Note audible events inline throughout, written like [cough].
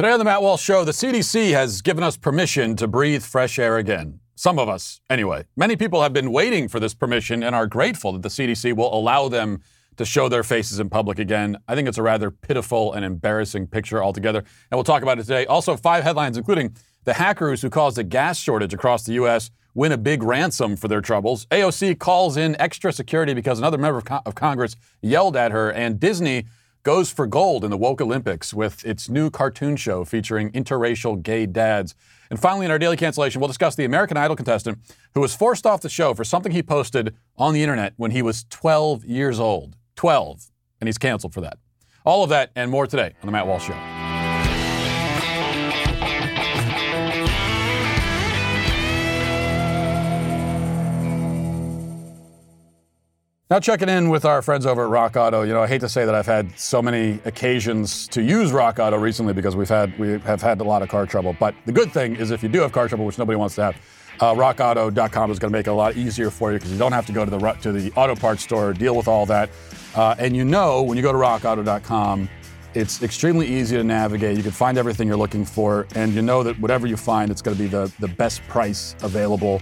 Today on the Matt Walsh Show, the CDC has given us permission to breathe fresh air again. Some of us, anyway. Many people have been waiting for this permission and are grateful that the CDC will allow them to show their faces in public again. I think it's a rather pitiful and embarrassing picture altogether. And we'll talk about it today. Also, five headlines, including the hackers who caused a gas shortage across the U.S. win a big ransom for their troubles. AOC calls in extra security because another member of, Con- of Congress yelled at her. And Disney goes for gold in the Woke Olympics with its new cartoon show featuring interracial gay dads. And finally, in our daily cancellation, we'll discuss the American Idol contestant who was forced off the show for something he posted on the internet when he was 12 years old. 12. And he's canceled for that. All of that and more today on The Matt Walsh Show. Now, checking in with our friends over at Rock Auto. You know, I hate to say that I've had so many occasions to use Rock Auto recently because we've had we have had a lot of car trouble. But the good thing is, if you do have car trouble, which nobody wants to have, uh, RockAuto.com is going to make it a lot easier for you because you don't have to go to the to the auto parts store, deal with all that. Uh, and you know, when you go to RockAuto.com, it's extremely easy to navigate. You can find everything you're looking for, and you know that whatever you find, it's going to be the the best price available.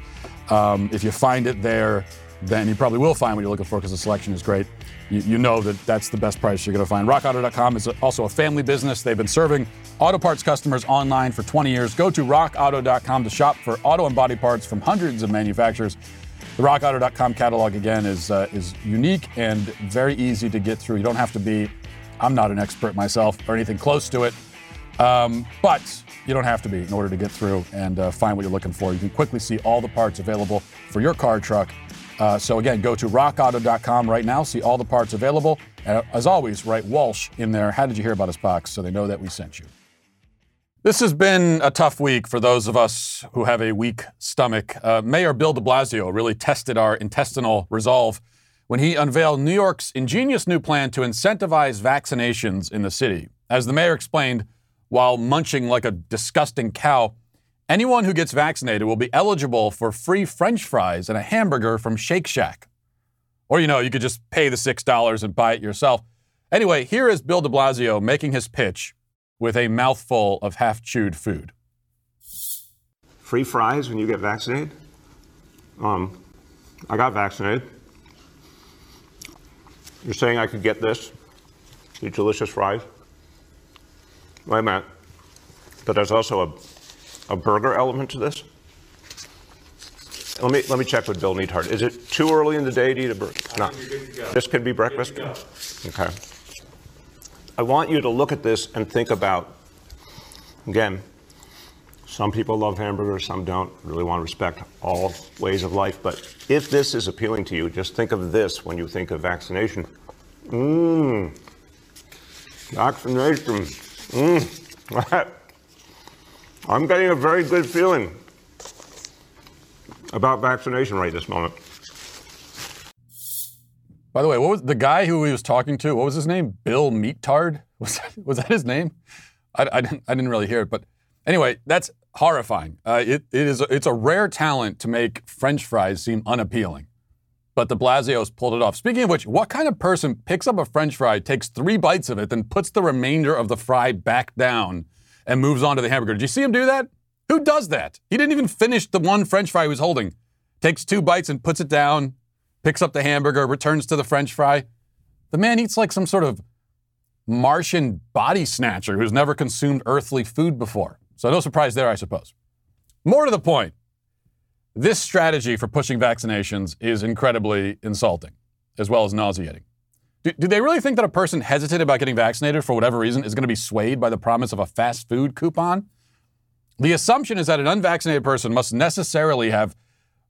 Um, if you find it there then you probably will find what you're looking for because the selection is great. You, you, know that that's the best price you're going to find. RockAuto.com is also a family business. They've been serving auto parts customers online for 20 years. Go to RockAuto.com to shop for auto and body parts from hundreds of manufacturers. The RockAuto.com catalog again is uh, is unique and very easy to get through. You don't have to be. I'm not an expert myself or anything close to it, um, but you don't have to be in order to get through and uh, find what you're looking for. You can quickly see all the parts available for your car, truck, uh, so again, go to rockauto.com right now, see all the parts available. And as always, write Walsh in there. How did you hear about us box so they know that we sent you. This has been a tough week for those of us who have a weak stomach. Uh, Mayor Bill de Blasio really tested our intestinal resolve when he unveiled New York's ingenious new plan to incentivize vaccinations in the city. As the mayor explained, while munching like a disgusting cow, Anyone who gets vaccinated will be eligible for free french fries and a hamburger from Shake Shack. Or, you know, you could just pay the $6 and buy it yourself. Anyway, here is Bill de Blasio making his pitch with a mouthful of half chewed food. Free fries when you get vaccinated? Um, I got vaccinated. You're saying I could get this? These delicious fries? Wait a minute. But there's also a a burger element to this? Let me let me check with Bill Neidhardt. Is it too early in the day to eat a burger? No. This can be breakfast. Okay. I want you to look at this and think about. Again, some people love hamburgers, some don't. Really want to respect all ways of life. But if this is appealing to you, just think of this when you think of vaccination. Mmm. Vaccination. Mmm. [laughs] I'm getting a very good feeling about vaccination right this moment. By the way, what was the guy who he was talking to? What was his name? Bill Meattard? [laughs] Was that, was that his name? I, I, didn't, I didn't really hear it, but anyway, that's horrifying. Uh, it, it is it's a rare talent to make French fries seem unappealing, but de Blasio's pulled it off. Speaking of which, what kind of person picks up a French fry, takes three bites of it, then puts the remainder of the fry back down? And moves on to the hamburger. Did you see him do that? Who does that? He didn't even finish the one french fry he was holding. Takes two bites and puts it down, picks up the hamburger, returns to the french fry. The man eats like some sort of Martian body snatcher who's never consumed earthly food before. So no surprise there, I suppose. More to the point, this strategy for pushing vaccinations is incredibly insulting, as well as nauseating. Do, do, they really think that a person hesitant about getting vaccinated for whatever reason is going to be swayed by the promise of a fast food coupon? The assumption is that an unvaccinated person must necessarily have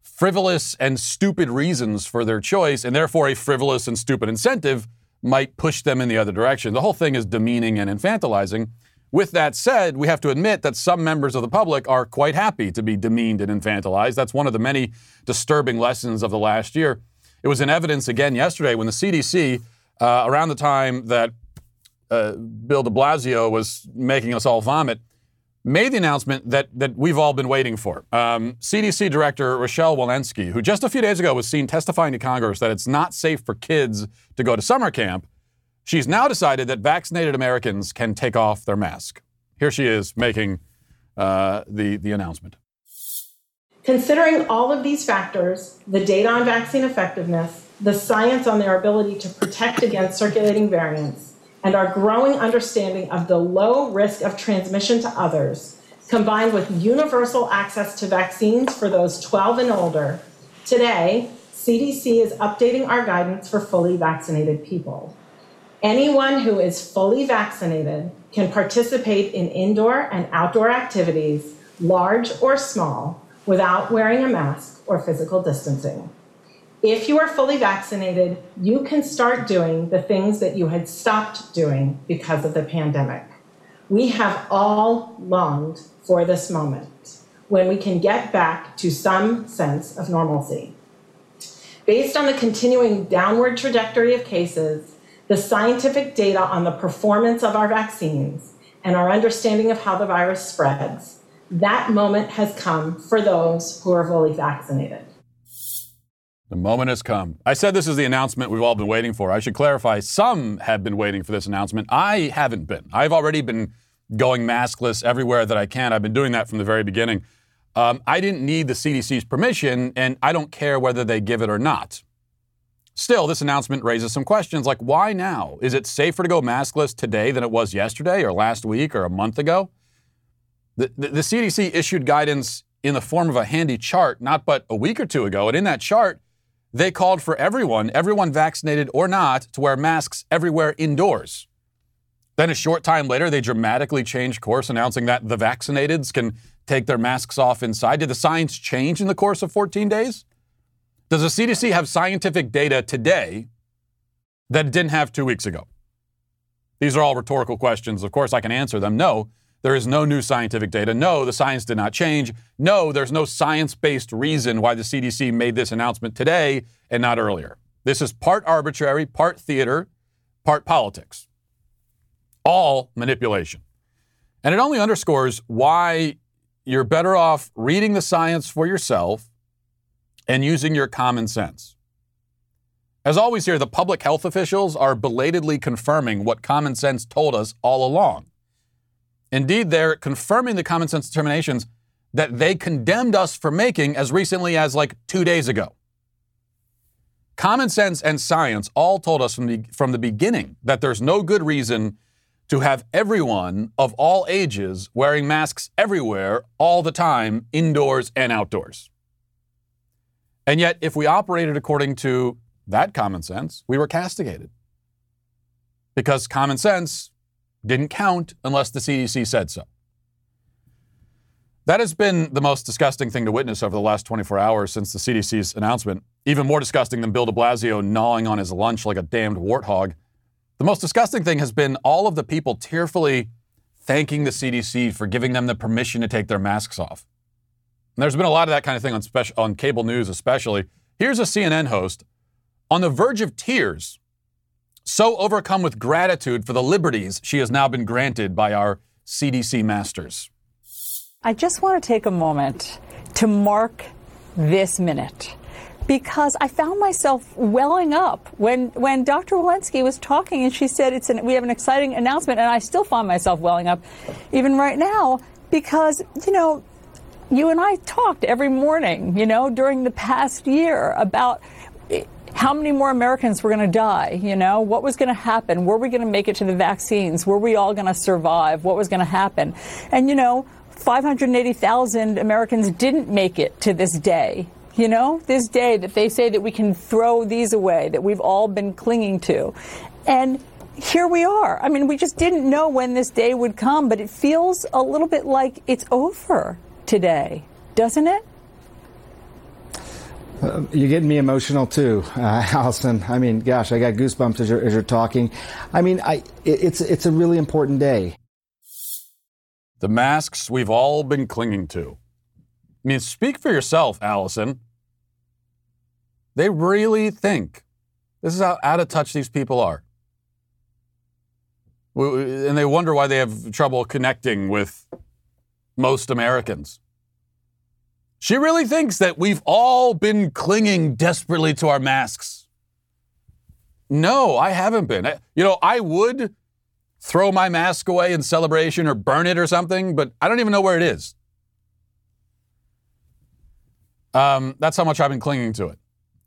frivolous and stupid reasons for their choice, and therefore a frivolous and stupid incentive might push them in the other direction. The whole thing is demeaning and infantilizing. With that said, we have to admit that some members of the public are quite happy to be demeaned and infantilized. That's one of the many disturbing lessons of the last year. It was in evidence again yesterday when the CDC uh, around the time that uh, Bill de Blasio was making us all vomit, made the announcement that, that we've all been waiting for. Um, CDC Director Rochelle Walensky, who just a few days ago was seen testifying to Congress that it's not safe for kids to go to summer camp, she's now decided that vaccinated Americans can take off their mask. here she is making uh, the, the announcement. Considering all of these factors, the data on vaccine effectiveness, the science on their ability to protect against circulating variants, and our growing understanding of the low risk of transmission to others, combined with universal access to vaccines for those 12 and older, today, CDC is updating our guidance for fully vaccinated people. Anyone who is fully vaccinated can participate in indoor and outdoor activities, large or small, without wearing a mask or physical distancing. If you are fully vaccinated, you can start doing the things that you had stopped doing because of the pandemic. We have all longed for this moment when we can get back to some sense of normalcy. Based on the continuing downward trajectory of cases, the scientific data on the performance of our vaccines, and our understanding of how the virus spreads, that moment has come for those who are fully vaccinated. The moment has come. I said this is the announcement we've all been waiting for. I should clarify some have been waiting for this announcement. I haven't been. I've already been going maskless everywhere that I can. I've been doing that from the very beginning. Um, I didn't need the CDC's permission, and I don't care whether they give it or not. Still, this announcement raises some questions like why now? Is it safer to go maskless today than it was yesterday or last week or a month ago? The, the, the CDC issued guidance in the form of a handy chart not but a week or two ago, and in that chart, they called for everyone, everyone vaccinated or not, to wear masks everywhere indoors. Then a short time later, they dramatically changed course, announcing that the vaccinateds can take their masks off inside. Did the science change in the course of 14 days? Does the CDC have scientific data today that it didn't have two weeks ago? These are all rhetorical questions. Of course, I can answer them. No, there is no new scientific data. No, the science did not change. No, there's no science based reason why the CDC made this announcement today and not earlier. This is part arbitrary, part theater, part politics. All manipulation. And it only underscores why you're better off reading the science for yourself and using your common sense. As always, here, the public health officials are belatedly confirming what common sense told us all along. Indeed, they're confirming the common sense determinations that they condemned us for making as recently as like two days ago. Common sense and science all told us from the, from the beginning that there's no good reason to have everyone of all ages wearing masks everywhere, all the time, indoors and outdoors. And yet, if we operated according to that common sense, we were castigated. Because common sense didn't count unless the CDC said so. That has been the most disgusting thing to witness over the last 24 hours since the CDC's announcement. Even more disgusting than Bill de Blasio gnawing on his lunch like a damned warthog. The most disgusting thing has been all of the people tearfully thanking the CDC for giving them the permission to take their masks off. And there's been a lot of that kind of thing on, special, on cable news, especially. Here's a CNN host on the verge of tears so overcome with gratitude for the liberties she has now been granted by our CDC masters. I just want to take a moment to mark this minute because I found myself welling up when, when Dr. Walensky was talking and she said it's an, we have an exciting announcement, and I still find myself welling up even right now because, you know, you and I talked every morning, you know, during the past year about how many more Americans were going to die? You know, what was going to happen? Were we going to make it to the vaccines? Were we all going to survive? What was going to happen? And, you know, 580,000 Americans didn't make it to this day. You know, this day that they say that we can throw these away, that we've all been clinging to. And here we are. I mean, we just didn't know when this day would come, but it feels a little bit like it's over today, doesn't it? You're getting me emotional too, uh, [laughs] Allison. I mean, gosh, I got goosebumps as you're, as you're talking. I mean, I, it, it's, it's a really important day. The masks we've all been clinging to. I mean, speak for yourself, Allison. They really think this is how out of touch these people are. And they wonder why they have trouble connecting with most Americans. She really thinks that we've all been clinging desperately to our masks. No, I haven't been. You know, I would throw my mask away in celebration or burn it or something, but I don't even know where it is. Um, that's how much I've been clinging to it.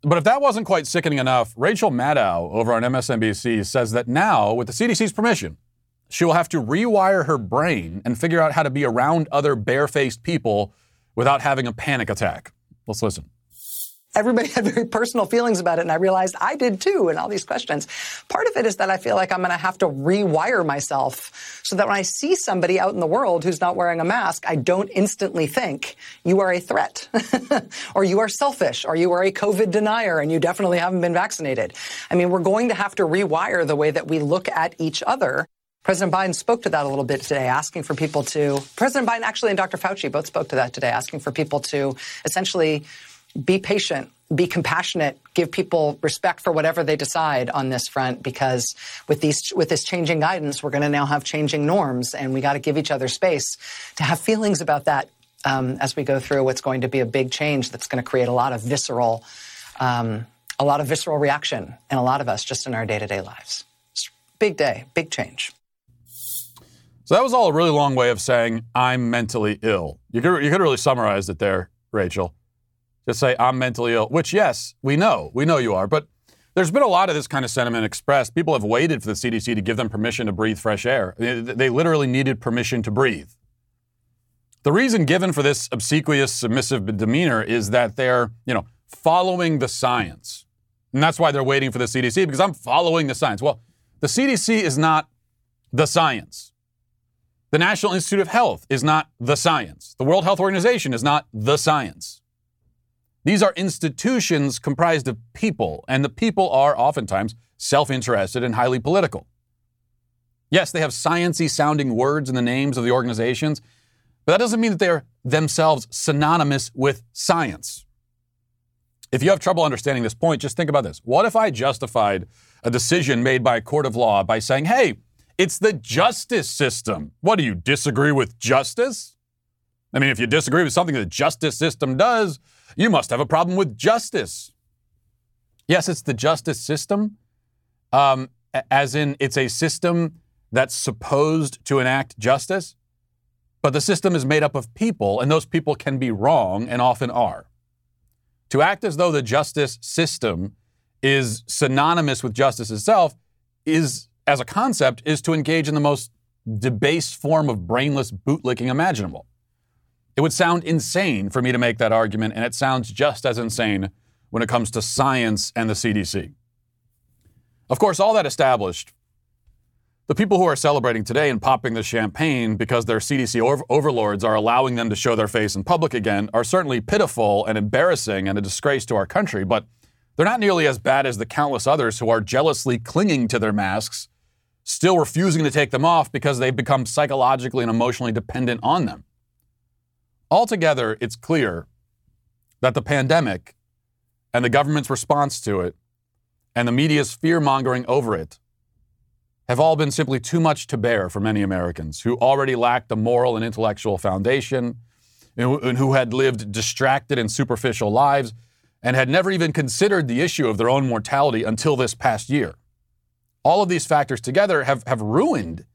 But if that wasn't quite sickening enough, Rachel Maddow over on MSNBC says that now, with the CDC's permission, she will have to rewire her brain and figure out how to be around other barefaced people without having a panic attack. Let's listen everybody [laughs] had very personal feelings about it, and I realized I did too in all these questions. Part of it is that I feel like I'm going to have to rewire myself so that when I see somebody out in the world who's not wearing a mask, I don't instantly think you are a threat, [laughs] or you are selfish, or you are a COVID denier, and you definitely haven't been vaccinated. I mean, we're going to have to rewire the way that we look at each other. President Biden spoke to that a little bit today, asking for people to, President Biden actually and Dr. Fauci both spoke to that today, asking for people to essentially be patient, be compassionate, give people respect for whatever they decide on this front because with these with this changing guidance, we're going to now have changing norms and we got to give each other space to have feelings about that um, as we go through what's going to be a big change that's going to create a lot of visceral um, a lot of visceral reaction in a lot of us just in our day-to-day lives. Big day, big change. So that was all a really long way of saying I'm mentally ill. You could you could really summarize it there, Rachel. Just say, I'm mentally ill, which, yes, we know. We know you are. But there's been a lot of this kind of sentiment expressed. People have waited for the CDC to give them permission to breathe fresh air. They literally needed permission to breathe. The reason given for this obsequious, submissive demeanor is that they're, you know, following the science. And that's why they're waiting for the CDC, because I'm following the science. Well, the CDC is not the science. The National Institute of Health is not the science. The World Health Organization is not the science. These are institutions comprised of people, and the people are oftentimes self interested and highly political. Yes, they have sciency sounding words in the names of the organizations, but that doesn't mean that they're themselves synonymous with science. If you have trouble understanding this point, just think about this. What if I justified a decision made by a court of law by saying, hey, it's the justice system? What do you disagree with justice? I mean, if you disagree with something the justice system does, you must have a problem with justice. Yes, it's the justice system, um, as in it's a system that's supposed to enact justice, but the system is made up of people, and those people can be wrong and often are. To act as though the justice system is synonymous with justice itself is, as a concept, is to engage in the most debased form of brainless bootlicking imaginable. It would sound insane for me to make that argument, and it sounds just as insane when it comes to science and the CDC. Of course, all that established, the people who are celebrating today and popping the champagne because their CDC over- overlords are allowing them to show their face in public again are certainly pitiful and embarrassing and a disgrace to our country, but they're not nearly as bad as the countless others who are jealously clinging to their masks, still refusing to take them off because they've become psychologically and emotionally dependent on them. Altogether, it's clear that the pandemic and the government's response to it and the media's fear mongering over it have all been simply too much to bear for many Americans who already lacked a moral and intellectual foundation, and who had lived distracted and superficial lives, and had never even considered the issue of their own mortality until this past year. All of these factors together have, have ruined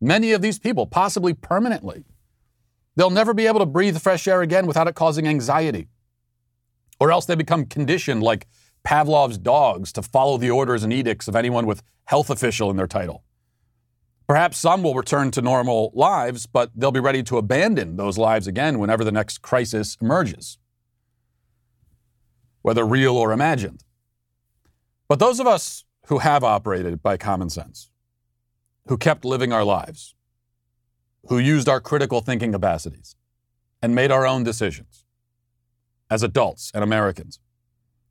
many of these people, possibly permanently. They'll never be able to breathe fresh air again without it causing anxiety. Or else they become conditioned like Pavlov's dogs to follow the orders and edicts of anyone with health official in their title. Perhaps some will return to normal lives, but they'll be ready to abandon those lives again whenever the next crisis emerges, whether real or imagined. But those of us who have operated by common sense, who kept living our lives, who used our critical thinking capacities and made our own decisions as adults and Americans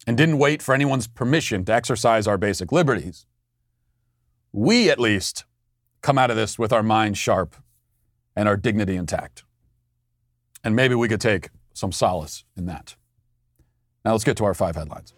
and didn't wait for anyone's permission to exercise our basic liberties, we at least come out of this with our minds sharp and our dignity intact. And maybe we could take some solace in that. Now let's get to our five headlines.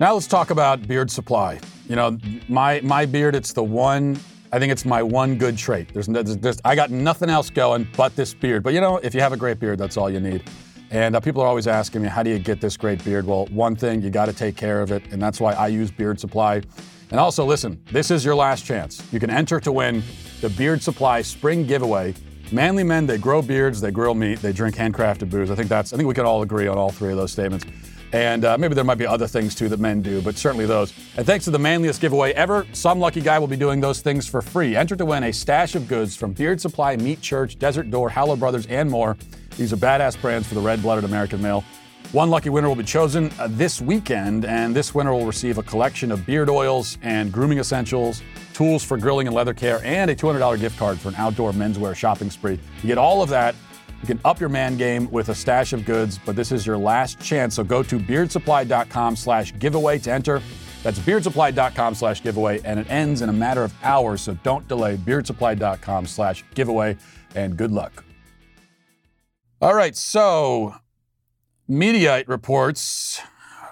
Now let's talk about beard supply. You know, my my beard, it's the one. I think it's my one good trait. There's, there's, there's I got nothing else going but this beard. But you know, if you have a great beard, that's all you need. And uh, people are always asking me, how do you get this great beard? Well, one thing, you got to take care of it. And that's why I use Beard Supply. And also, listen, this is your last chance. You can enter to win the Beard Supply Spring Giveaway. Manly men, they grow beards, they grill meat, they drink handcrafted booze. I think that's, I think we can all agree on all three of those statements. And uh, maybe there might be other things too that men do, but certainly those. And thanks to the manliest giveaway ever, some lucky guy will be doing those things for free. Enter to win a stash of goods from Beard Supply, Meat Church, Desert Door, Hallow Brothers, and more. These are badass brands for the red blooded American male. One lucky winner will be chosen uh, this weekend, and this winner will receive a collection of beard oils and grooming essentials, tools for grilling and leather care, and a $200 gift card for an outdoor menswear shopping spree. You get all of that. You can up your man game with a stash of goods, but this is your last chance. So go to beardsupply.com slash giveaway to enter. That's beardsupply.com slash giveaway, and it ends in a matter of hours, so don't delay. beardsupply.com slash giveaway, and good luck. All right, so Mediaite reports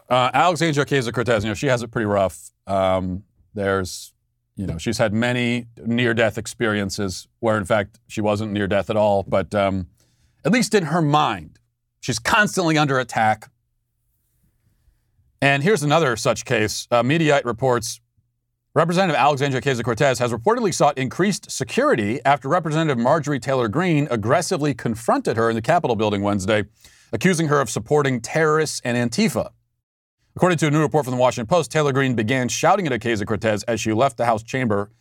uh, Alexandria Ocasio Cortez, you know, she has it pretty rough. Um, there's, you know, she's had many near death experiences where, in fact, she wasn't near death at all, but um, at least in her mind, she's constantly under attack. And here's another such case. Uh, Mediaite reports Representative Alexandria Ocasio Cortez has reportedly sought increased security after Representative Marjorie Taylor Greene aggressively confronted her in the Capitol building Wednesday, accusing her of supporting terrorists and Antifa. According to a new report from the Washington Post, Taylor Greene began shouting at Ocasio Cortez as she left the House chamber.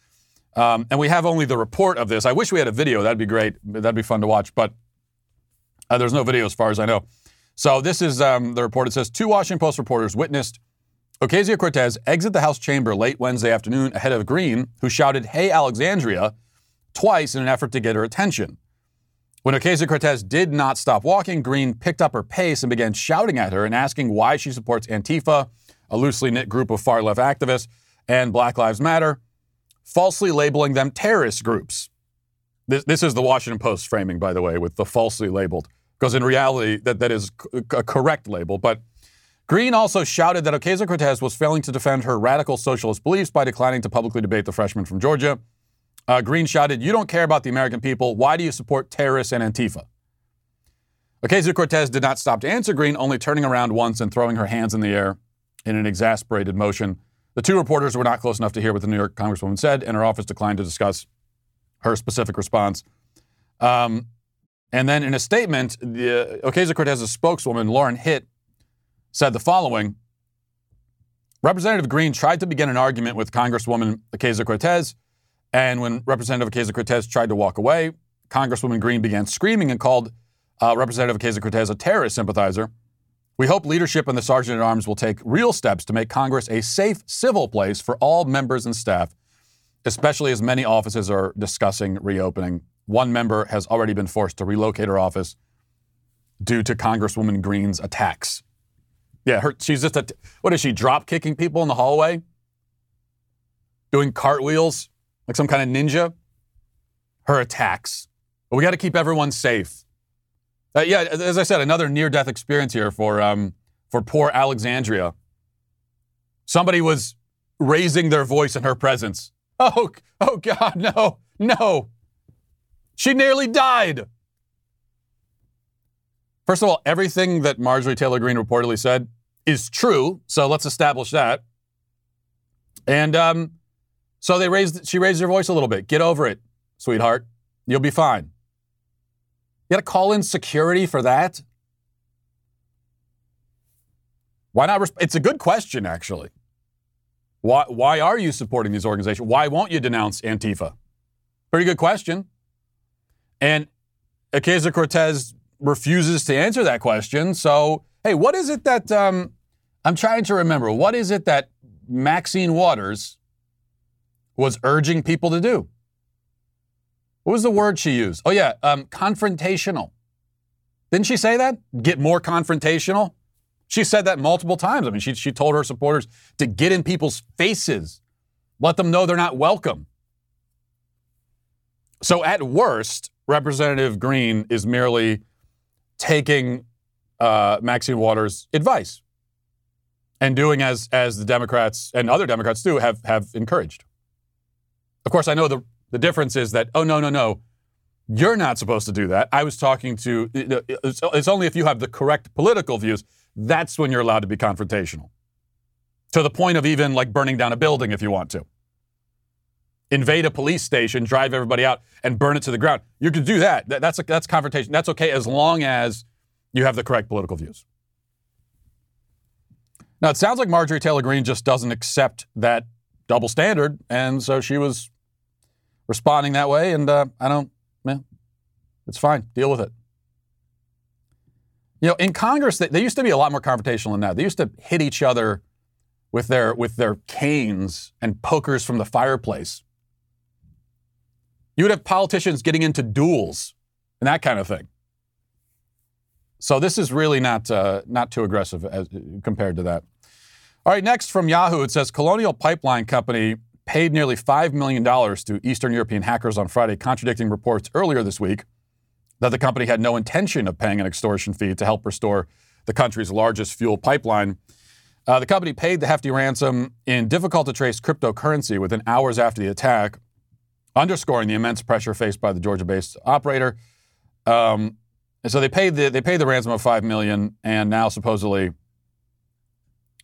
Um, and we have only the report of this. I wish we had a video. That'd be great. That'd be fun to watch. But uh, there's no video as far as I know. So this is um, the report. It says two Washington Post reporters witnessed Ocasio Cortez exit the House chamber late Wednesday afternoon ahead of Greene, who shouted, Hey, Alexandria, twice in an effort to get her attention. When Ocasio Cortez did not stop walking, Greene picked up her pace and began shouting at her and asking why she supports Antifa, a loosely knit group of far left activists, and Black Lives Matter, falsely labeling them terrorist groups. This, this is the Washington Post framing, by the way, with the falsely labeled, because in reality, that, that is a correct label. But Greene also shouted that Ocasio Cortez was failing to defend her radical socialist beliefs by declining to publicly debate the freshman from Georgia. Uh, Greene shouted, You don't care about the American people. Why do you support terrorists and Antifa? Ocasio Cortez did not stop to answer Greene, only turning around once and throwing her hands in the air in an exasperated motion. The two reporters were not close enough to hear what the New York Congresswoman said, and her office declined to discuss her specific response. Um, and then in a statement, the, uh, Ocasio Cortez's spokeswoman, Lauren Hitt, said the following Representative Greene tried to begin an argument with Congresswoman Ocasio Cortez, and when Representative Ocasio Cortez tried to walk away, Congresswoman Greene began screaming and called uh, Representative Ocasio Cortez a terrorist sympathizer. We hope leadership and the Sergeant at Arms will take real steps to make Congress a safe, civil place for all members and staff, especially as many offices are discussing reopening. One member has already been forced to relocate her office due to Congresswoman Greene's attacks. Yeah, her, she's just a, what is she, drop kicking people in the hallway? Doing cartwheels like some kind of ninja? Her attacks. But we got to keep everyone safe. Uh, yeah, as I said, another near death experience here for, um, for poor Alexandria. Somebody was raising their voice in her presence. Oh, oh God, no, no. She nearly died. First of all, everything that Marjorie Taylor Greene reportedly said is true. So let's establish that. And um, so they raised, she raised her voice a little bit. Get over it, sweetheart. You'll be fine. You got to call in security for that? Why not? Resp- it's a good question, actually. Why, why are you supporting these organizations? Why won't you denounce Antifa? Pretty good question. And Ocasio Cortez refuses to answer that question. So, hey, what is it that um, I'm trying to remember? What is it that Maxine Waters was urging people to do? What was the word she used? Oh, yeah, um, confrontational. Didn't she say that? Get more confrontational? She said that multiple times. I mean, she, she told her supporters to get in people's faces, let them know they're not welcome. So, at worst, Representative Greene is merely taking uh, Maxine Waters' advice and doing as, as the Democrats and other Democrats do have, have encouraged. Of course, I know the, the difference is that, oh, no, no, no. You're not supposed to do that. I was talking to, it's only if you have the correct political views, that's when you're allowed to be confrontational. To the point of even like burning down a building if you want to. Invade a police station, drive everybody out, and burn it to the ground. You can do that. That's, a, that's confrontation. That's okay as long as you have the correct political views. Now, it sounds like Marjorie Taylor Greene just doesn't accept that double standard, and so she was responding that way, and uh, I don't, man, it's fine. Deal with it. You know, in Congress, they, they, used to be a lot more confrontational than that. They used to hit each other with their with their canes and pokers from the fireplace. You would have politicians getting into duels and that kind of thing. So this is really not uh, not too aggressive as, compared to that. All right, next from Yahoo, it says Colonial Pipeline Company paid nearly $5 million to Eastern European hackers on Friday, contradicting reports earlier this week that the company had no intention of paying an extortion fee to help restore the country's largest fuel pipeline. Uh, the company paid the hefty ransom in difficult to trace cryptocurrency within hours after the attack, underscoring the immense pressure faced by the Georgia based operator. Um, and so they paid the, they paid the ransom of 5 million, and now supposedly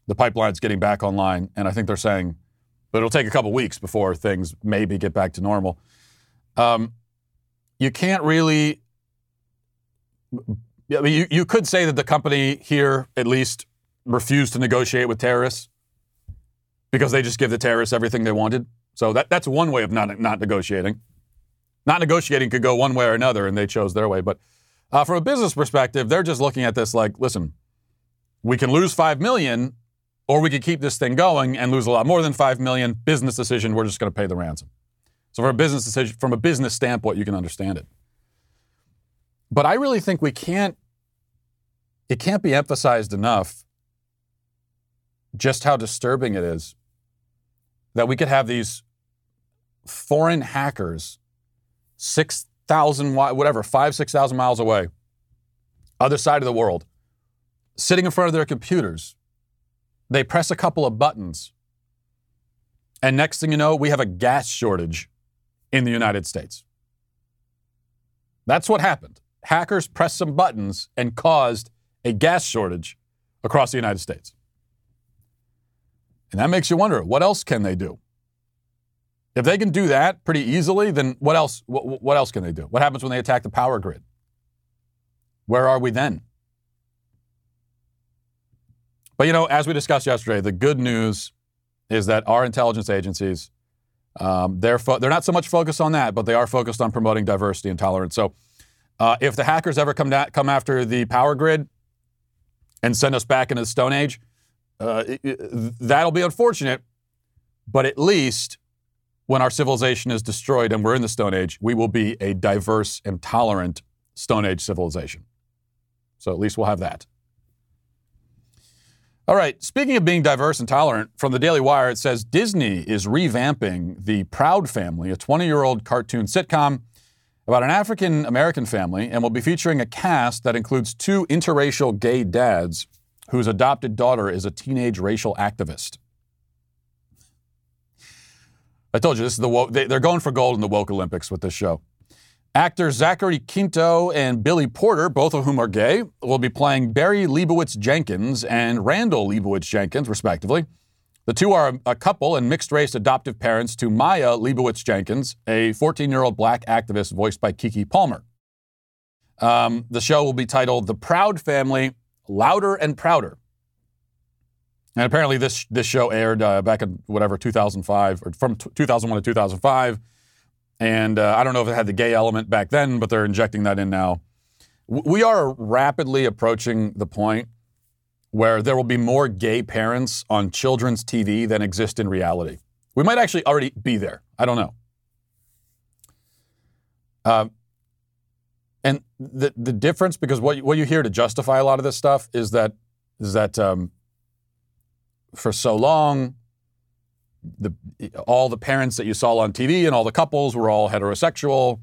the pipeline's getting back online. And I think they're saying but it'll take a couple weeks before things maybe get back to normal. Um, you can't really. I mean, you, you could say that the company here at least refused to negotiate with terrorists because they just give the terrorists everything they wanted. So that, that's one way of not, not negotiating. Not negotiating could go one way or another, and they chose their way. But uh, from a business perspective, they're just looking at this like, listen, we can lose five million, or we could keep this thing going and lose a lot more than five million. Business decision, we're just going to pay the ransom. So, from a business decision, from a business standpoint, you can understand it. But I really think we can't. It can't be emphasized enough just how disturbing it is that we could have these foreign hackers, six thousand whatever, five six thousand miles away, other side of the world, sitting in front of their computers they press a couple of buttons, and next thing you know, we have a gas shortage in the United States. That's what happened. Hackers pressed some buttons and caused a gas shortage across the United States. And that makes you wonder what else can they do? If they can do that pretty easily, then what else, what, what else can they do? What happens when they attack the power grid? Where are we then? But you know, as we discussed yesterday, the good news is that our intelligence agencies um, they're fo- they're not so much focused on that, but they are focused on promoting diversity and tolerance. So, uh, if the hackers ever come da- come after the power grid and send us back into the Stone Age, uh, that'll be unfortunate. But at least when our civilization is destroyed and we're in the Stone Age, we will be a diverse and tolerant Stone Age civilization. So at least we'll have that. All right. Speaking of being diverse and tolerant, from the Daily Wire, it says Disney is revamping The Proud Family, a 20 year old cartoon sitcom about an African American family, and will be featuring a cast that includes two interracial gay dads whose adopted daughter is a teenage racial activist. I told you this is the woke, they, are going for gold in the woke Olympics with this show. Actors Zachary Quinto and Billy Porter, both of whom are gay, will be playing Barry Leibowitz Jenkins and Randall Leibowitz Jenkins, respectively. The two are a couple and mixed race adoptive parents to Maya Leibowitz Jenkins, a 14 year old black activist voiced by Keke Palmer. Um, the show will be titled The Proud Family Louder and Prouder. And apparently, this, this show aired uh, back in whatever, 2005, or from t- 2001 to 2005. And uh, I don't know if it had the gay element back then, but they're injecting that in now. We are rapidly approaching the point where there will be more gay parents on children's TV than exist in reality. We might actually already be there. I don't know. Uh, and the the difference, because what what you hear to justify a lot of this stuff is that is that um, for so long the, all the parents that you saw on TV and all the couples were all heterosexual,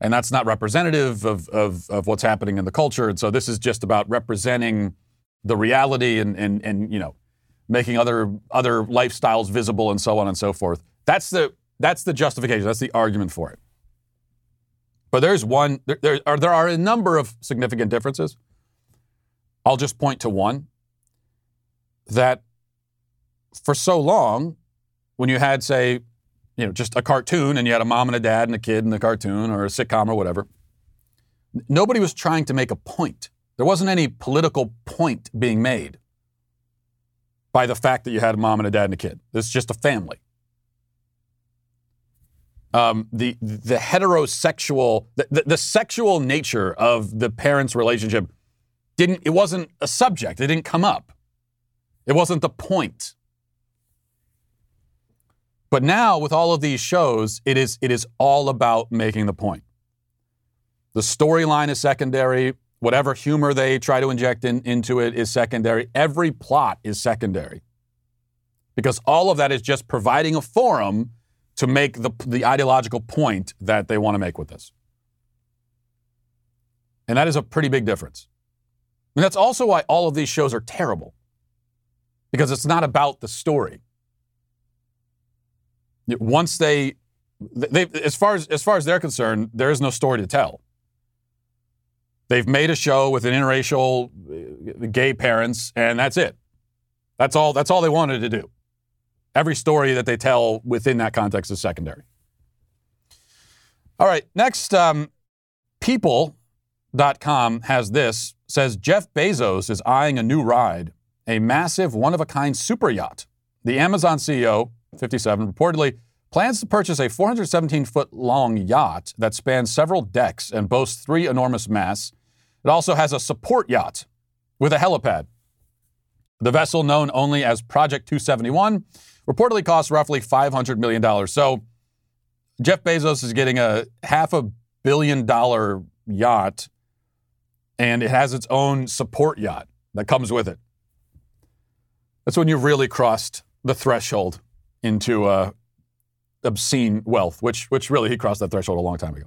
and that's not representative of, of, of what's happening in the culture. And so this is just about representing the reality and, and, and you know, making other, other lifestyles visible and so on and so forth. That's the, that's the justification. That's the argument for it. But there's one, there, there, are, there are a number of significant differences. I'll just point to one that for so long, when you had, say, you know, just a cartoon and you had a mom and a dad and a kid in the cartoon or a sitcom or whatever, nobody was trying to make a point. There wasn't any political point being made by the fact that you had a mom and a dad and a kid. It's just a family. Um, the the heterosexual the, the, the sexual nature of the parents' relationship didn't it wasn't a subject. It didn't come up. It wasn't the point. But now with all of these shows, it is it is all about making the point. The storyline is secondary. Whatever humor they try to inject in, into it is secondary. Every plot is secondary. Because all of that is just providing a forum to make the, the ideological point that they want to make with this. And that is a pretty big difference. And that's also why all of these shows are terrible. Because it's not about the story. Once they, they as far as as far as they're concerned, there is no story to tell. They've made a show with an interracial uh, gay parents, and that's it. That's all. That's all they wanted to do. Every story that they tell within that context is secondary. All right, next, um, People.com has this says Jeff Bezos is eyeing a new ride, a massive one of a kind super yacht. The Amazon CEO, 57, reportedly plans to purchase a 417 foot long yacht that spans several decks and boasts three enormous masts it also has a support yacht with a helipad. The vessel, known only as Project 271, reportedly costs roughly $500 million. So Jeff Bezos is getting a half a billion dollar yacht, and it has its own support yacht that comes with it. That's when you've really crossed the threshold into uh, obscene wealth, which, which really he crossed that threshold a long time ago.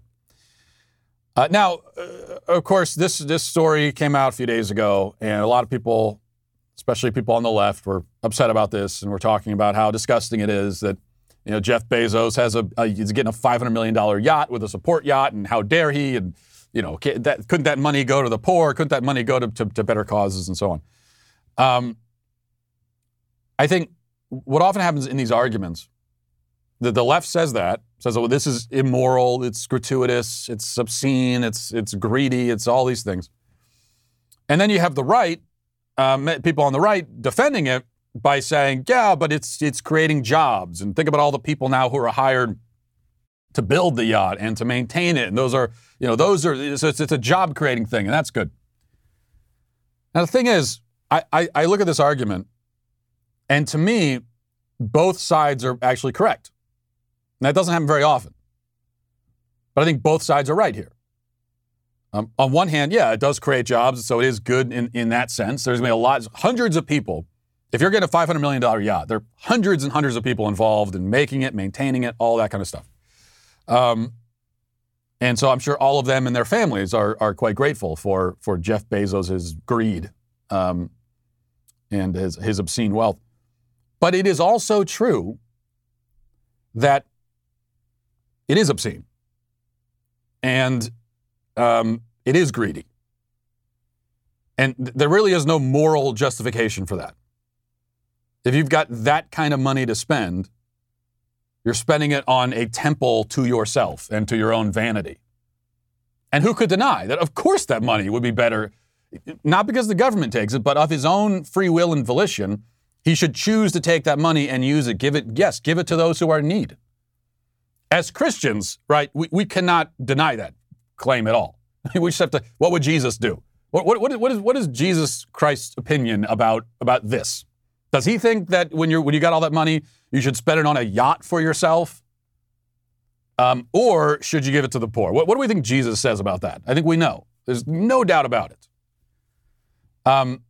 Uh, now, uh, of course, this this story came out a few days ago, and a lot of people, especially people on the left, were upset about this, and we're talking about how disgusting it is that you know Jeff Bezos has a, a he's getting a 500 million dollar yacht with a support yacht, and how dare he? And you know, that, couldn't that money go to the poor? Couldn't that money go to, to, to better causes and so on? Um, I think what often happens in these arguments, the, the left says that, says, "Oh, this is immoral. It's gratuitous. It's obscene. It's it's greedy. It's all these things." And then you have the right, um, people on the right defending it by saying, "Yeah, but it's it's creating jobs." And think about all the people now who are hired to build the yacht and to maintain it. And those are, you know, those are so it's, it's a job creating thing, and that's good. Now the thing is, I, I, I look at this argument, and to me, both sides are actually correct. And that doesn't happen very often. But I think both sides are right here. Um, on one hand, yeah, it does create jobs, so it is good in, in that sense. There's going to be a lot, hundreds of people. If you're getting a $500 million yacht, there are hundreds and hundreds of people involved in making it, maintaining it, all that kind of stuff. Um, and so I'm sure all of them and their families are, are quite grateful for, for Jeff Bezos' greed um, and his, his obscene wealth. But it is also true that it is obscene. And um, it is greedy. And th- there really is no moral justification for that. If you've got that kind of money to spend, you're spending it on a temple to yourself and to your own vanity. And who could deny that, of course, that money would be better, not because the government takes it, but of his own free will and volition. He should choose to take that money and use it. Give it, yes, give it to those who are in need as Christians, right, we, we cannot deny that claim at all. [laughs] we just have to, what would Jesus do? What, what, what, is, what, is, what is Jesus Christ's opinion about, about this? Does he think that when, you're, when you got all that money, you should spend it on a yacht for yourself? Um, or should you give it to the poor? What, what do we think Jesus says about that? I think we know. There's no doubt about it. Um,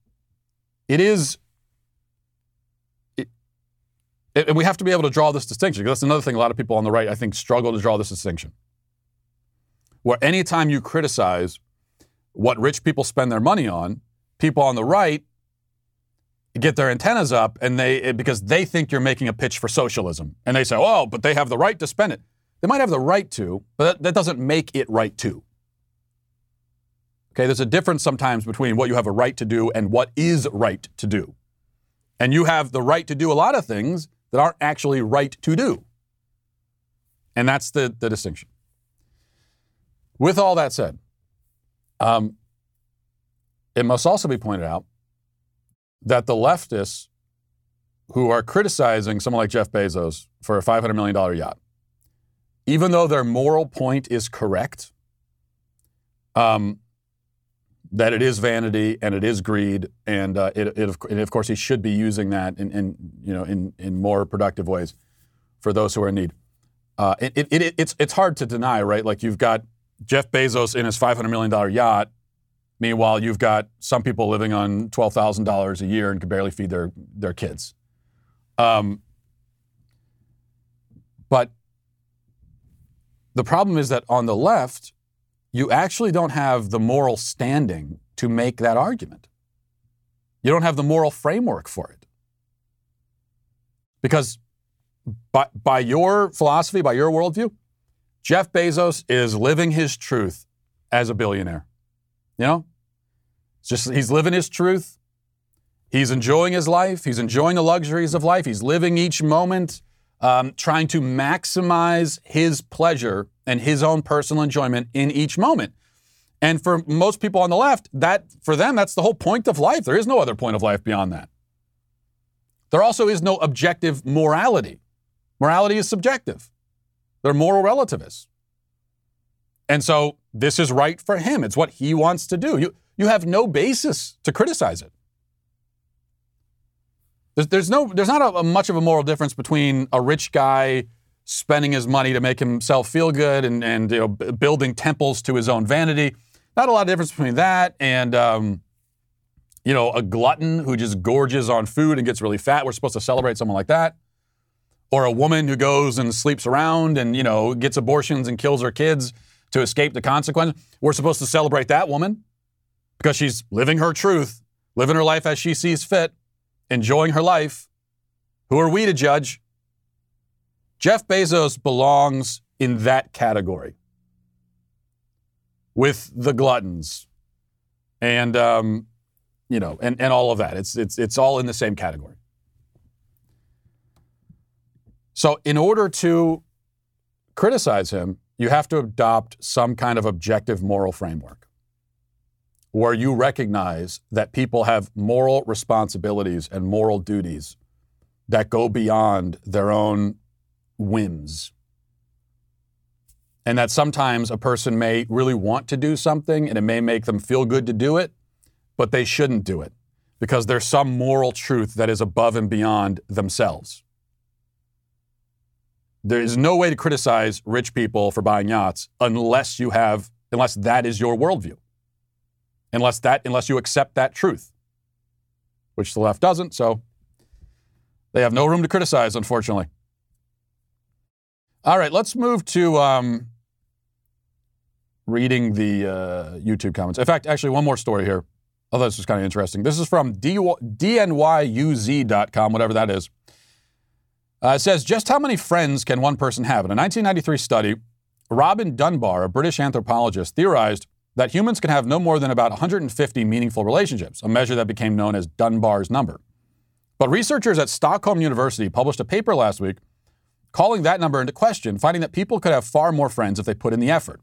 it is and we have to be able to draw this distinction because that's another thing a lot of people on the right, I think, struggle to draw this distinction. Where anytime you criticize what rich people spend their money on, people on the right get their antennas up and they because they think you're making a pitch for socialism. And they say, "Oh, but they have the right to spend it." They might have the right to, but that, doesn't make it right to. Okay, there's a difference sometimes between what you have a right to do and what is right to do. And you have the right to do a lot of things that aren't actually right to do. And that's the, the distinction. With all that said, um, it must also be pointed out that the leftists who are criticizing someone like Jeff Bezos for a $500 million yacht, even though their moral point is correct, um, that it is vanity and it is greed, and, uh, it, it, and of course he should be using that in, in, you know, in, in more productive ways for those who are in need. Uh, it, it, it's, it's hard to deny, right? Like you've got Jeff Bezos in his $500 million yacht. Meanwhile, you've got some people living on $12,000 a year and can barely feed their, their kids. Um, but the problem is that on the left, you actually don't have the moral standing to make that argument. You don't have the moral framework for it. Because by, by your philosophy, by your worldview, Jeff Bezos is living his truth as a billionaire. You know? It's just he's living his truth. He's enjoying his life. He's enjoying the luxuries of life. He's living each moment, um, trying to maximize his pleasure and his own personal enjoyment in each moment. And for most people on the left, that for them, that's the whole point of life. There is no other point of life beyond that. There also is no objective morality. Morality is subjective. They're moral relativists. And so this is right for him. It's what he wants to do. You, you have no basis to criticize it. There's, there's, no, there's not a, a much of a moral difference between a rich guy spending his money to make himself feel good and, and you know, building temples to his own vanity. Not a lot of difference between that and, um, you know, a glutton who just gorges on food and gets really fat. We're supposed to celebrate someone like that. Or a woman who goes and sleeps around and, you know, gets abortions and kills her kids to escape the consequence. We're supposed to celebrate that woman because she's living her truth, living her life as she sees fit enjoying her life. Who are we to judge? Jeff Bezos belongs in that category with the gluttons and, um, you know, and, and all of that. It's, it's, it's all in the same category. So, in order to criticize him, you have to adopt some kind of objective moral framework where you recognize that people have moral responsibilities and moral duties that go beyond their own whims. And that sometimes a person may really want to do something and it may make them feel good to do it, but they shouldn't do it because there's some moral truth that is above and beyond themselves. There is no way to criticize rich people for buying yachts unless you have, unless that is your worldview unless that unless you accept that truth, which the left doesn't. So they have no room to criticize, unfortunately. All right, let's move to um, reading the uh, YouTube comments. In fact, actually, one more story here. Although this is kind of interesting. This is from dnyuz.com, whatever that is. Uh, it says, just how many friends can one person have? In a 1993 study, Robin Dunbar, a British anthropologist, theorized that humans can have no more than about 150 meaningful relationships, a measure that became known as Dunbar's number. But researchers at Stockholm University published a paper last week calling that number into question, finding that people could have far more friends if they put in the effort.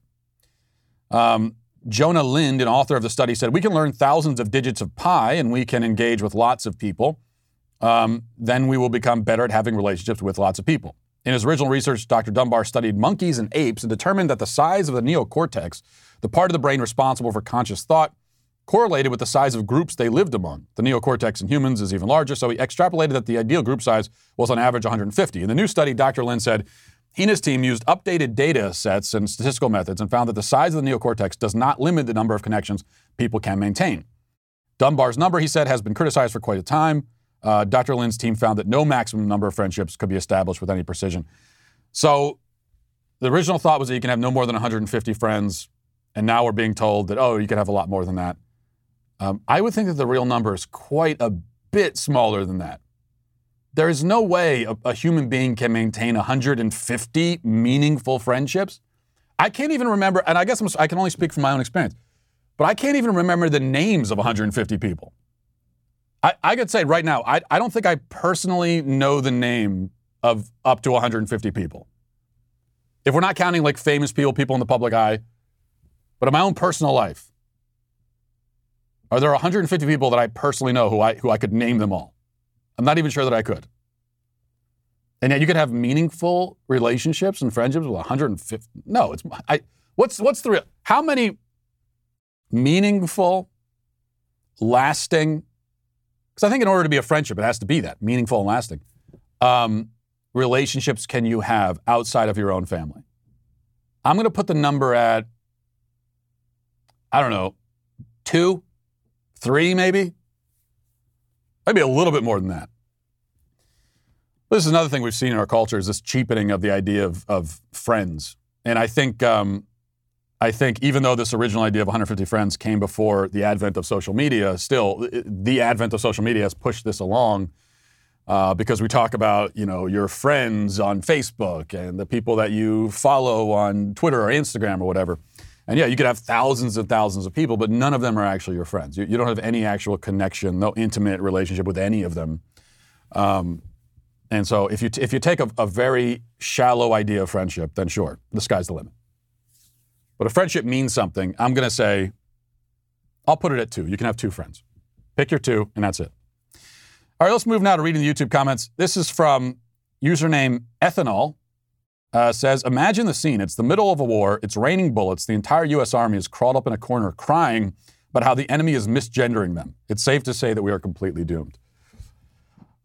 Um, Johan Lind, an author of the study, said, We can learn thousands of digits of pi and we can engage with lots of people. Um, then we will become better at having relationships with lots of people. In his original research, Dr. Dunbar studied monkeys and apes and determined that the size of the neocortex the part of the brain responsible for conscious thought correlated with the size of groups they lived among. The neocortex in humans is even larger, so he extrapolated that the ideal group size was on average 150. In the new study, Dr. Lind said he and his team used updated data sets and statistical methods and found that the size of the neocortex does not limit the number of connections people can maintain. Dunbar's number, he said, has been criticized for quite a time. Uh, Dr. Lind's team found that no maximum number of friendships could be established with any precision. So the original thought was that you can have no more than 150 friends. And now we're being told that, oh, you could have a lot more than that. Um, I would think that the real number is quite a bit smaller than that. there is no way a, a human being can maintain 150 meaningful friendships. I can't even remember, and I guess I'm, I can only speak from my own experience, but I can't even remember the names of 150 people. I, I could say right now, I, I don't think I personally know the name of up to 150 people. If we're not counting like famous people, people in the public eye, but in my own personal life, are there 150 people that I personally know who I, who I could name them all? I'm not even sure that I could. And yet you could have meaningful relationships and friendships with 150. No, it's I. What's what's the real? How many meaningful, lasting? Because I think in order to be a friendship, it has to be that meaningful and lasting. Um, relationships can you have outside of your own family? I'm going to put the number at I don't know, two, three, maybe. Maybe a little bit more than that. This is another thing we've seen in our culture is this cheapening of the idea of, of friends. And I think, um, I think even though this original idea of 150 friends came before the advent of social media, still the advent of social media has pushed this along uh, because we talk about you know your friends on Facebook and the people that you follow on Twitter or Instagram or whatever. And yeah, you could have thousands and thousands of people, but none of them are actually your friends. You, you don't have any actual connection, no intimate relationship with any of them. Um, and so if you, t- if you take a, a very shallow idea of friendship, then sure, the sky's the limit. But if friendship means something, I'm going to say, I'll put it at two. You can have two friends. Pick your two, and that's it. All right, let's move now to reading the YouTube comments. This is from username Ethanol uh, says, Imagine the scene. It's the middle of a war. It's raining bullets. The entire U.S. Army is crawled up in a corner crying about how the enemy is misgendering them. It's safe to say that we are completely doomed.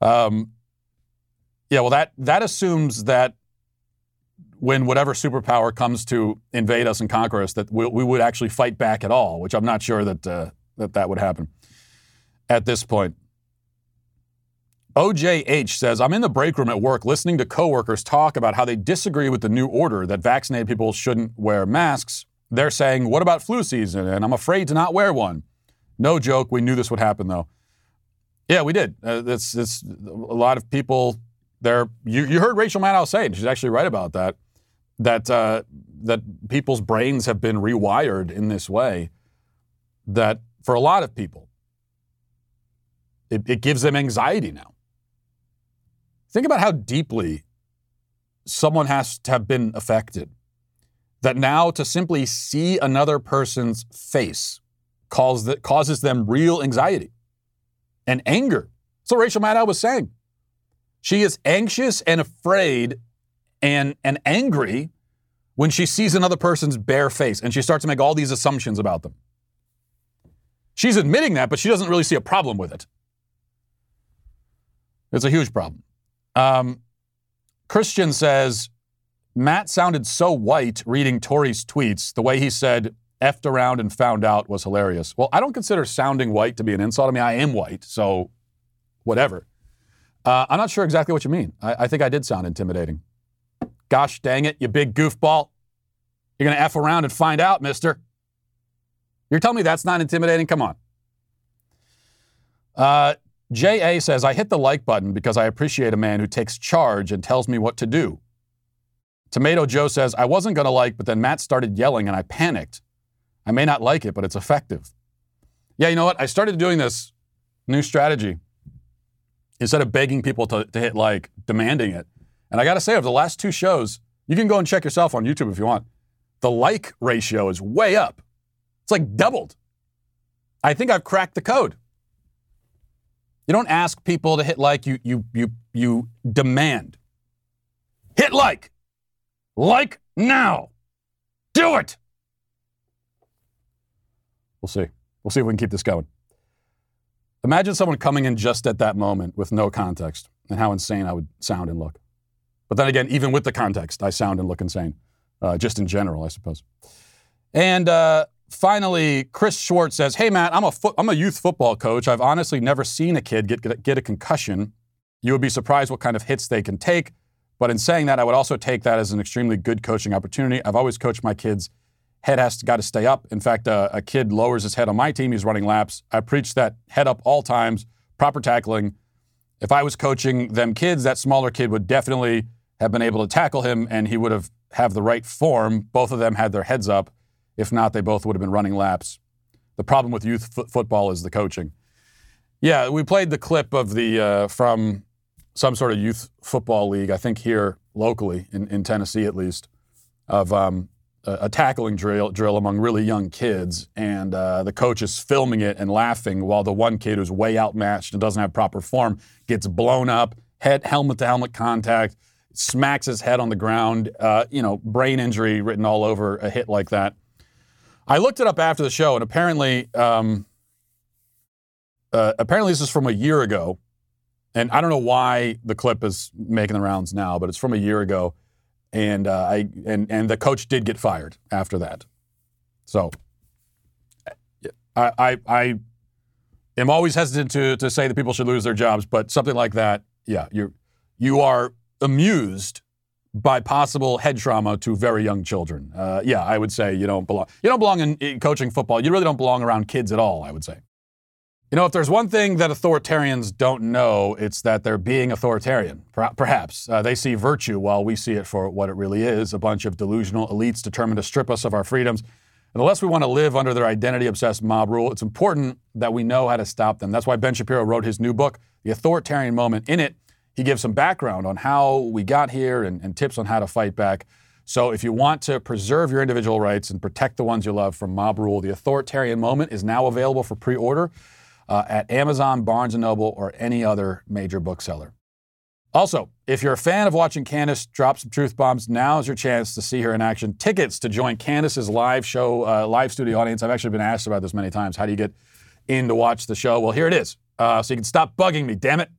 Um, yeah, well, that, that assumes that when whatever superpower comes to invade us and conquer us, that we, we would actually fight back at all, which I'm not sure that, uh, that that would happen at this point. OJH says, I'm in the break room at work listening to coworkers talk about how they disagree with the new order that vaccinated people shouldn't wear masks. They're saying, What about flu season? And I'm afraid to not wear one. No joke. We knew this would happen, though. Yeah, we did. Uh, it's, it's a lot of people there. You, you heard Rachel Maddow say it. She's actually right about that. That uh, that people's brains have been rewired in this way. That for a lot of people, it, it gives them anxiety now. Think about how deeply someone has to have been affected. That now to simply see another person's face causes, causes them real anxiety and anger. So Rachel Maddow was saying. She is anxious and afraid and, and angry when she sees another person's bare face and she starts to make all these assumptions about them. She's admitting that, but she doesn't really see a problem with it. It's a huge problem. Um, Christian says, Matt sounded so white reading Tory's tweets. The way he said, effed around and found out was hilarious. Well, I don't consider sounding white to be an insult. I mean, I am white, so whatever. Uh, I'm not sure exactly what you mean. I, I think I did sound intimidating. Gosh dang it, you big goofball. You're going to F around and find out, mister. You're telling me that's not intimidating? Come on. Uh, JA says, I hit the like button because I appreciate a man who takes charge and tells me what to do. Tomato Joe says, I wasn't going to like, but then Matt started yelling and I panicked. I may not like it, but it's effective. Yeah, you know what? I started doing this new strategy. Instead of begging people to, to hit like, demanding it. And I got to say, over the last two shows, you can go and check yourself on YouTube if you want. The like ratio is way up. It's like doubled. I think I've cracked the code. You don't ask people to hit like, you, you, you, you demand. Hit like. Like now. Do it. We'll see. We'll see if we can keep this going. Imagine someone coming in just at that moment with no context and how insane I would sound and look. But then again, even with the context, I sound and look insane, uh, just in general, I suppose. And uh, finally, Chris Schwartz says, Hey, Matt, I'm a, fo- I'm a youth football coach. I've honestly never seen a kid get, get, a concussion. You would be surprised what kind of hits they can take. But in saying that, I would also take that as an extremely good coaching opportunity. I've always coached my kids. Head has got to stay up. In fact, uh, a kid lowers his head on my team. He's running laps. I preach that head up all times, proper tackling, If I was coaching them kids, that smaller kid would definitely have been able to tackle him and he would have have the right form. Both of them had their heads up. If not, they both would have been running laps. The problem with youth f- football is the coaching. Yeah, we played the clip of the uh, from some sort of youth football league, I think here locally in, in Tennessee at least, of um, a, a, tackling drill, drill among really young kids, and uh, the coach is filming it and laughing while the one kid who's way outmatched and doesn't have proper form gets blown up, head helmet to helmet contact, smacks his head on the ground, uh, you know, brain injury written all over a hit like that. I looked it up after the show, and apparently, um, uh, apparently this is from a year ago, and I don't know why the clip is making the rounds now, but it's from a year ago, and uh, I and and the coach did get fired after that. So, I I, I am always hesitant to to say that people should lose their jobs, but something like that, yeah, you you are amused by possible head trauma to very young children. Uh, yeah, I would say you don't belong. You don't belong in, in, coaching football. You really don't belong around kids at all. I would say. You know, if there's one thing that authoritarians don't know, it's that they're being authoritarian. Perhaps uh, they see virtue while we see it for what it really is—a bunch of delusional elites determined to strip us of our freedoms. And unless we want to live under their identity-obsessed mob rule, it's important that we know how to stop them. That's why Ben Shapiro wrote his new book, The Authoritarian Moment. In it, he gives some background on how we got here and, and, tips on how to fight back. So, if you want to preserve your individual rights and protect the ones you love from mob rule, The Authoritarian Moment is now available for pre order uh, at Amazon, Barnes & Noble, or any other major bookseller. Also, if you're a fan of watching Candace drop some truth bombs, now is your chance to see her in action. Tickets to join Candace's live show, uh, live studio audience. I've actually been asked about this many times. How do you get in to watch the show? Well, here it is. Uh, so you can stop bugging me, damn it.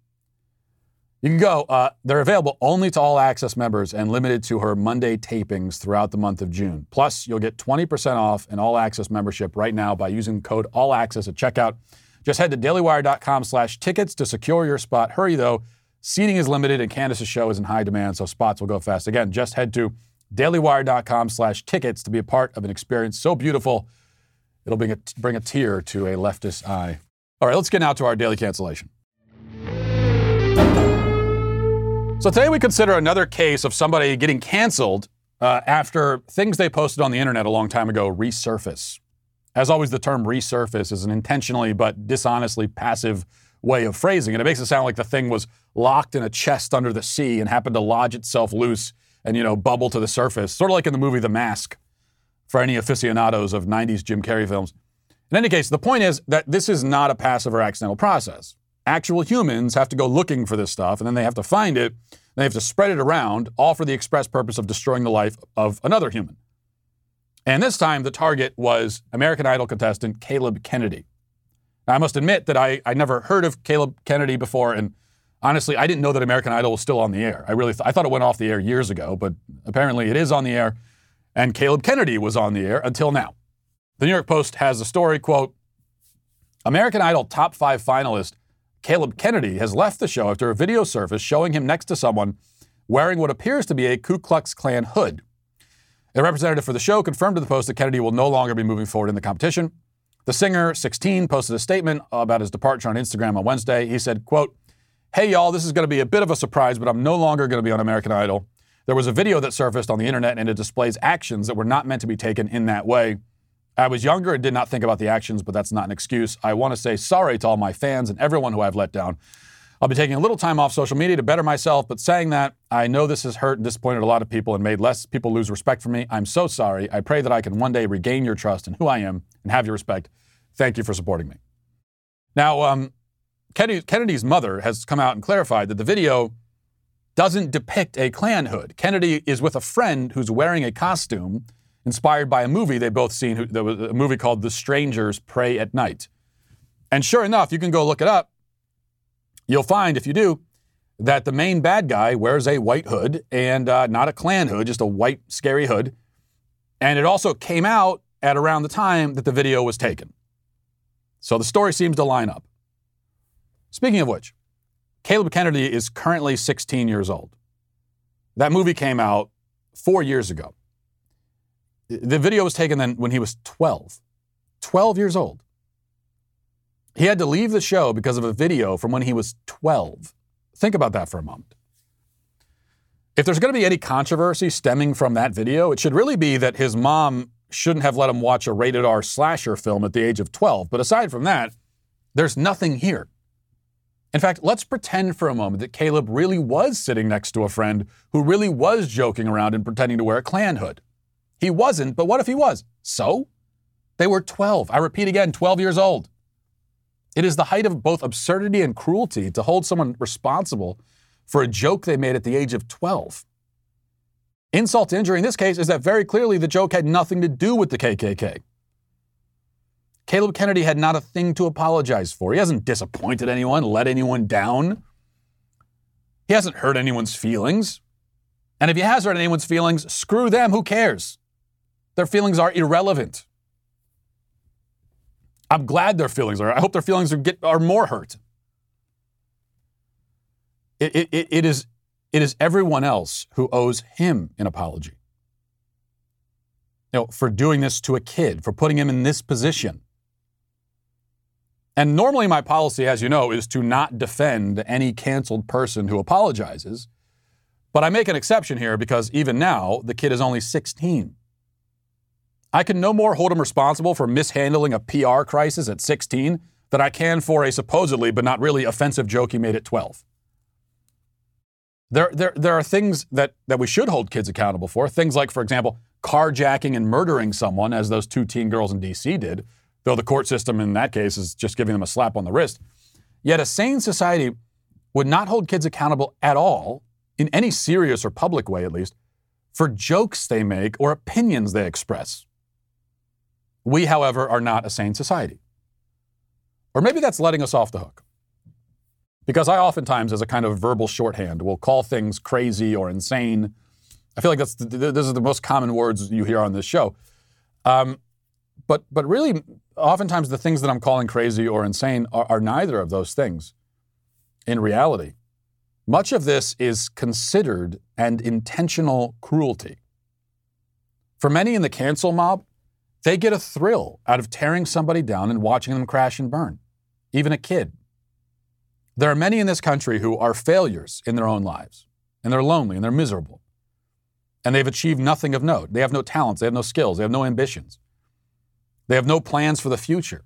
You can go. Uh, they're available only to all access members and limited to her Monday tapings throughout the month of June. Plus, you'll get 20% off an all access membership right now by using code all access at checkout. Just head to dailywire.com slash tickets to secure your spot. Hurry though, seating is limited and Candace's show is in high demand, so spots will go fast. Again, just head to dailywire.com slash tickets to be a part of an experience so beautiful, it'll bring a, bring a tear to a leftist eye. All right, let's get now to our daily cancellation. So today we consider another case of somebody getting canceled uh, after things they posted on the internet a long time ago resurface. As always, the term resurface is an intentionally but dishonestly passive way of phrasing it. It makes it sound like the thing was locked in a chest under the sea and happened to lodge itself loose and, you know, bubble to the surface, sort of like in the movie The Mask for any aficionados of 90s Jim Carrey films. In any case, the point is that this is not a passive or accidental process actual humans have to go looking for this stuff, and then they have to find it, they have to spread it around, all for the express purpose of destroying the life of another human. And this time, the target was American Idol contestant Caleb Kennedy. Now, I must admit that I, I never heard of Caleb Kennedy before, and honestly, I didn't know that American Idol was still on the air. I really th- I thought it went off the air years ago, but apparently it is on the air, and Caleb Kennedy was on the air until now. The New York Post has a story, quote, American Idol top five finalist Caleb Kennedy has left the show after a video surfaced showing him next to someone wearing what appears to be a Ku Klux Klan hood. A representative for the show confirmed to the Post that Kennedy will no longer be moving forward in the competition. The singer, 16, posted a statement about his departure on Instagram on Wednesday. He said, quote, Hey y'all, this is going to be a bit of a surprise, but I'm no longer going to be on American Idol. There was a video that surfaced on the internet and it displays actions that were not meant to be taken in that way. I was younger and did not think about the actions, but that's not an excuse. I want to say sorry to all my fans and everyone who I've let down. I'll be taking a little time off social media to better myself, but saying that, I know this has hurt and disappointed a lot of people and made less people lose respect for me. I'm so sorry. I pray that I can one day regain your trust in who I am and have your respect. Thank you for supporting me. Now, um, Kennedy, Kennedy's mother has come out and clarified that the video doesn't depict a Klan hood. Kennedy is with a friend who's wearing a costume inspired by a movie they both seen. There was a movie called The Strangers Prey at Night. And sure enough, you can go look it up. You'll find, if you do, that the main bad guy wears a white hood and uh, not a Klan hood, just a white, scary hood. And it also came out at around the time that the video was taken. So the story seems to line up. Speaking of which, Caleb Kennedy is currently 16 years old. That movie came out four years ago. The video was taken then when he was 12. 12 years old. He had to leave the show because of a video from when he was 12. Think about that for a moment. If there's going to be any controversy stemming from that video, it should really be that his mom shouldn't have let him watch a rated R slasher film at the age of 12. But aside from that, there's nothing here. In fact, let's pretend for a moment that Caleb really was sitting next to a friend who really was joking around and pretending to wear a Klan hood. He wasn't, but what if he was? So? They were 12. I repeat again, 12 years old. It is the height of both absurdity and cruelty to hold someone responsible for a joke they made at the age of 12. Insult to injury in this case is that very clearly the joke had nothing to do with the KKK. Caleb Kennedy had not a thing to apologize for. He hasn't disappointed anyone, let anyone down. He hasn't hurt anyone's feelings. And if he has hurt anyone's feelings, screw them, who cares? Their feelings are irrelevant. I'm glad their feelings are. I hope their feelings are, get, are more hurt. It, it, it, is, it is everyone else who owes him an apology. You know, for doing this to a kid, for putting him in this position. And normally, my policy, as you know, is to not defend any canceled person who apologizes. But I make an exception here because even now, the kid is only 16. I can no more hold him responsible for mishandling a PR crisis at 16 than I can for a supposedly but not really offensive joke he made at 12. There, there, there are things that, that we should hold kids accountable for. Things like, for example, carjacking and murdering someone, as those two teen girls in D.C. did, though the court system in that case is just giving them a slap on the wrist. Yet a sane society would not hold kids accountable at all, in any serious or public way at least, for jokes they make or opinions they express. We, however, are not a sane society. Or maybe that's letting us off the hook. Because I oftentimes, as a kind of verbal shorthand, will call things crazy or insane. I feel like that's the, those are the most common words you hear on this show. Um, but but really, oftentimes the things that I'm calling crazy or insane are, are neither of those things. In reality, much of this is considered and intentional cruelty. For many in the cancel mob, they get a thrill out of tearing somebody down and watching them crash and burn, even a kid. There are many in this country who are failures in their own lives, and they're lonely and they're miserable. And they've achieved nothing of note. They have no talents, they have no skills, they have no ambitions. They have no plans for the future.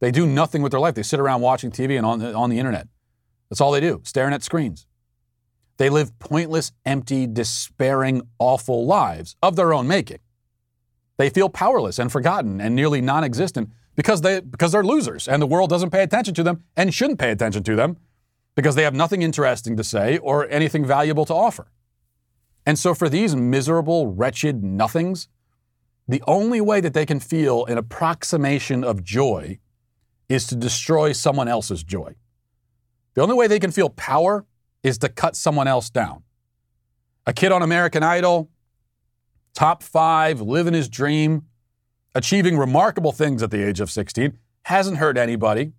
They do nothing with their life. They sit around watching TV and on the, on the internet. That's all they do, staring at screens. They live pointless, empty, despairing, awful lives of their own making. They feel powerless and forgotten and nearly non existent because they because they're losers and the world doesn't pay attention to them and shouldn't pay attention to them because they have nothing interesting to say or anything valuable to offer. And so for these miserable, wretched nothings, the only way that they can feel an approximation of joy is to destroy someone else's joy. The only way they can feel power is to cut someone else down. A kid on American Idol, top five, living his dream, achieving remarkable things at the age of 16, hasn't hurt anybody.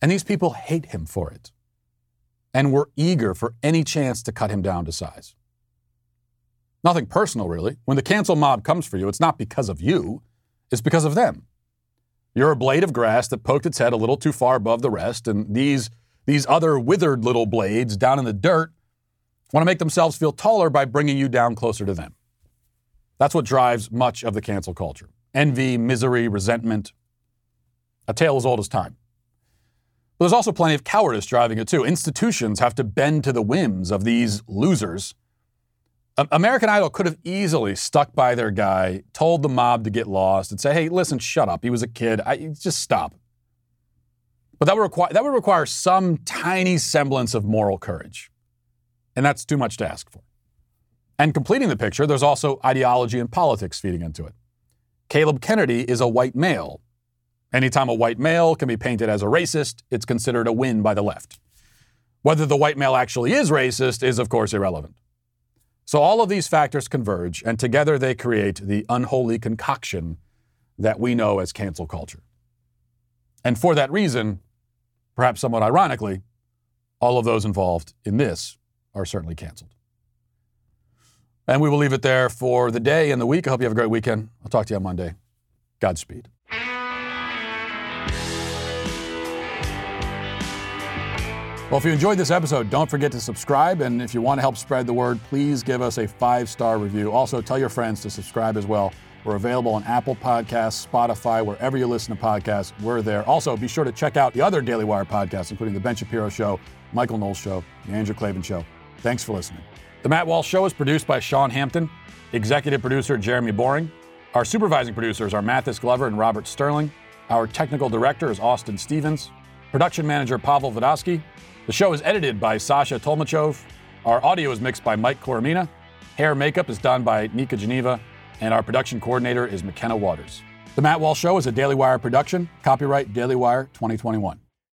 And these people hate him for it and were eager for any chance to cut him down to size. Nothing personal, really. When the cancel mob comes for you, it's not because of you, it's because of them. You're a blade of grass that poked its head a little too far above the rest, and these, these other withered little blades down in the dirt want to make themselves feel taller by bringing you down closer to them. That's what drives much of the cancel culture envy, misery, resentment. A tale as old as time. But there's also plenty of cowardice driving it too. Institutions have to bend to the whims of these losers. American Idol could have easily stuck by their guy, told the mob to get lost, and say, "Hey, listen, shut up. He was a kid. I, just stop." But that would that would require some tiny semblance of moral courage, and that's too much to ask for. And completing the picture, there's also ideology and politics feeding into it. Caleb Kennedy is a white male. Anytime a white male can be painted as a racist, it's considered a win by the left. Whether the white male actually is racist is, of course, irrelevant. So all of these factors converge, and together they create the unholy concoction that we know as cancel culture. And for that reason, perhaps somewhat ironically, all of those involved in this are certainly canceled. And we will leave it there for the day and the week. I hope you have a great weekend. I'll talk to you on Monday. Godspeed. Well, if you enjoyed this episode, don't forget to subscribe. And if you want to help spread the word, please give us a five star review. Also, tell your friends to subscribe as well. We're available on Apple Podcasts, Spotify, wherever you listen to podcasts. We're there. Also, be sure to check out the other Daily Wire podcasts, including The Ben Shapiro Show, Michael Knowles Show, The Andrew Klavan Show. Thanks for listening. The Matt Walsh Show is produced by Sean Hampton, executive producer Jeremy Boring. Our supervising producers are Mathis Glover and Robert Sterling. Our technical director is Austin Stevens. Production manager Pavel Vodosky. The show is edited by Sasha Tolmachov. Our audio is mixed by Mike Coromina. Hair makeup is done by Nika Geneva. And our production coordinator is McKenna Waters. The Matt Walsh Show is a Daily Wire production. Copyright Daily Wire 2021.